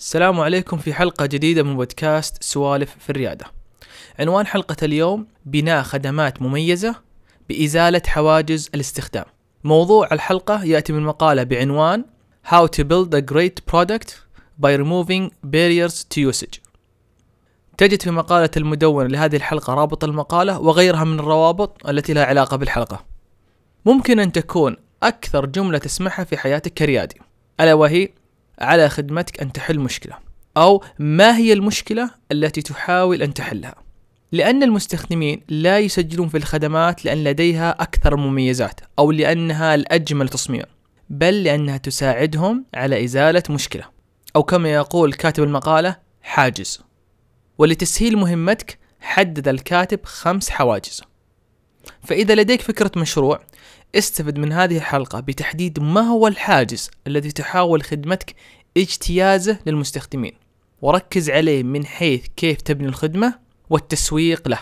السلام عليكم في حلقة جديدة من بودكاست سوالف في الريادة. عنوان حلقة اليوم بناء خدمات مميزة بإزالة حواجز الاستخدام. موضوع الحلقة يأتي من مقالة بعنوان How to build a great product by removing barriers to usage. تجد في مقالة المدونة لهذه الحلقة رابط المقالة وغيرها من الروابط التي لها علاقة بالحلقة. ممكن أن تكون أكثر جملة تسمعها في حياتك كريادي ألا وهي على خدمتك أن تحل مشكلة أو ما هي المشكلة التي تحاول أن تحلها. لأن المستخدمين لا يسجلون في الخدمات لأن لديها أكثر مميزات أو لأنها الأجمل تصميما بل لأنها تساعدهم على إزالة مشكلة. أو كما يقول كاتب المقالة حاجز. ولتسهيل مهمتك حدد الكاتب خمس حواجز. فإذا لديك فكرة مشروع استفد من هذه الحلقة بتحديد ما هو الحاجز الذي تحاول خدمتك اجتيازه للمستخدمين. وركز عليه من حيث كيف تبني الخدمة والتسويق له.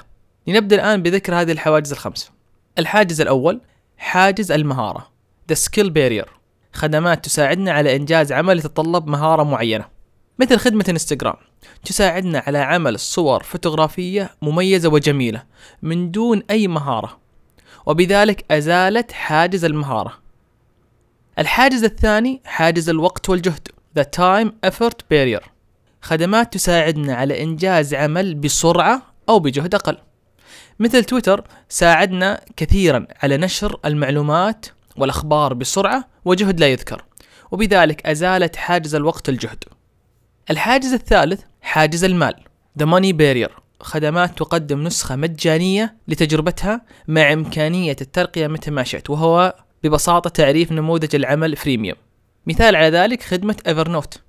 لنبدأ الآن بذكر هذه الحواجز الخمس. الحاجز الأول حاجز المهارة The Skill Barrier خدمات تساعدنا على إنجاز عمل يتطلب مهارة معينة. مثل خدمة إنستغرام تساعدنا على عمل صور فوتوغرافية مميزة وجميلة من دون أي مهارة. وبذلك أزالت حاجز المهارة. الحاجز الثاني حاجز الوقت والجهد The Time Effort Barrier. خدمات تساعدنا على إنجاز عمل بسرعة أو بجهد أقل. مثل تويتر ساعدنا كثيرا على نشر المعلومات والأخبار بسرعة وجهد لا يذكر وبذلك أزالت حاجز الوقت والجهد. الحاجز الثالث حاجز المال The Money Barrier. خدمات تقدم نسخة مجانية لتجربتها مع إمكانية الترقية متى ما شئت وهو ببساطة تعريف نموذج العمل freemium. مثال على ذلك خدمة Evernote.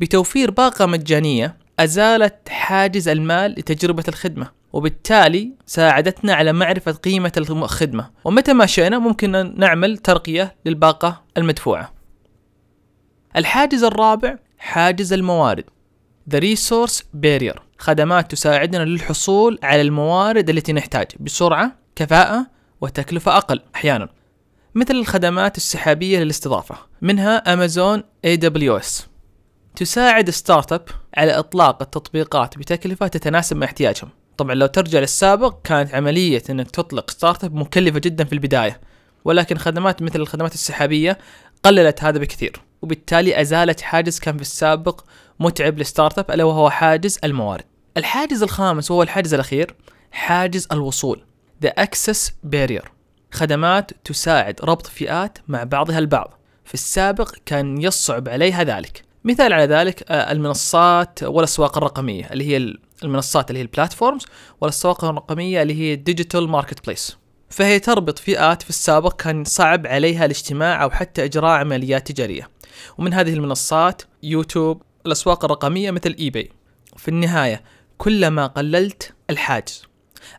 بتوفير باقة مجانية أزالت حاجز المال لتجربة الخدمة وبالتالي ساعدتنا على معرفة قيمة الخدمة. ومتى ما شئنا ممكن نعمل ترقية للباقة المدفوعة. الحاجز الرابع حاجز الموارد. The Resource Barrier. خدمات تساعدنا للحصول على الموارد التي نحتاج بسرعة كفاءة وتكلفة أقل أحيانا مثل الخدمات السحابية للاستضافة منها أمازون AWS تساعد startup على إطلاق التطبيقات بتكلفة تتناسب مع احتياجهم. طبعا لو ترجع للسابق كانت عملية إنك تطلق startup مكلفة جدا في البداية ولكن خدمات مثل الخدمات السحابية قللت هذا بكثير وبالتالي أزالت حاجز كان في السابق متعب لل startup ألا وهو حاجز الموارد. الحاجز الخامس وهو الحاجز الأخير حاجز الوصول The Access Barrier خدمات تساعد ربط فئات مع بعضها البعض. في السابق كان يصعب عليها ذلك. مثال على ذلك آه، المنصات والأسواق الرقمية اللي هي المنصات اللي هي ال platforms والأسواق الرقمية اللي هي ال digital marketplace فهي تربط فئات في السابق كان صعب عليها الاجتماع أو حتى إجراء عمليات تجارية ومن هذه المنصات يوتيوب الأسواق الرقمية مثل eBay في النهاية كلما قللت الحاجز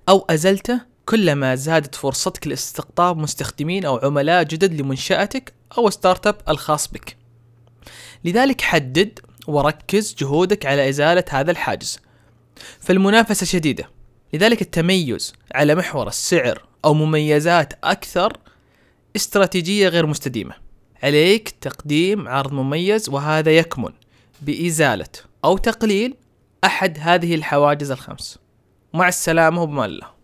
أو أزلته كلما زادت فرصتك لاستقطاب مستخدمين أو عملاء جدد لمنشأتك أو startup الخاص بك. لذلك حدد وركز جهودك على إزالة هذا الحاجز. فالمنافسة شديدة، لذلك التميز على محور السعر أو مميزات أكثر استراتيجية غير مستديمة. عليك تقديم عرض مميز وهذا يكمن بإزالة أو تقليل أحد هذه الحواجز الخمس مع السلامة وبمان الله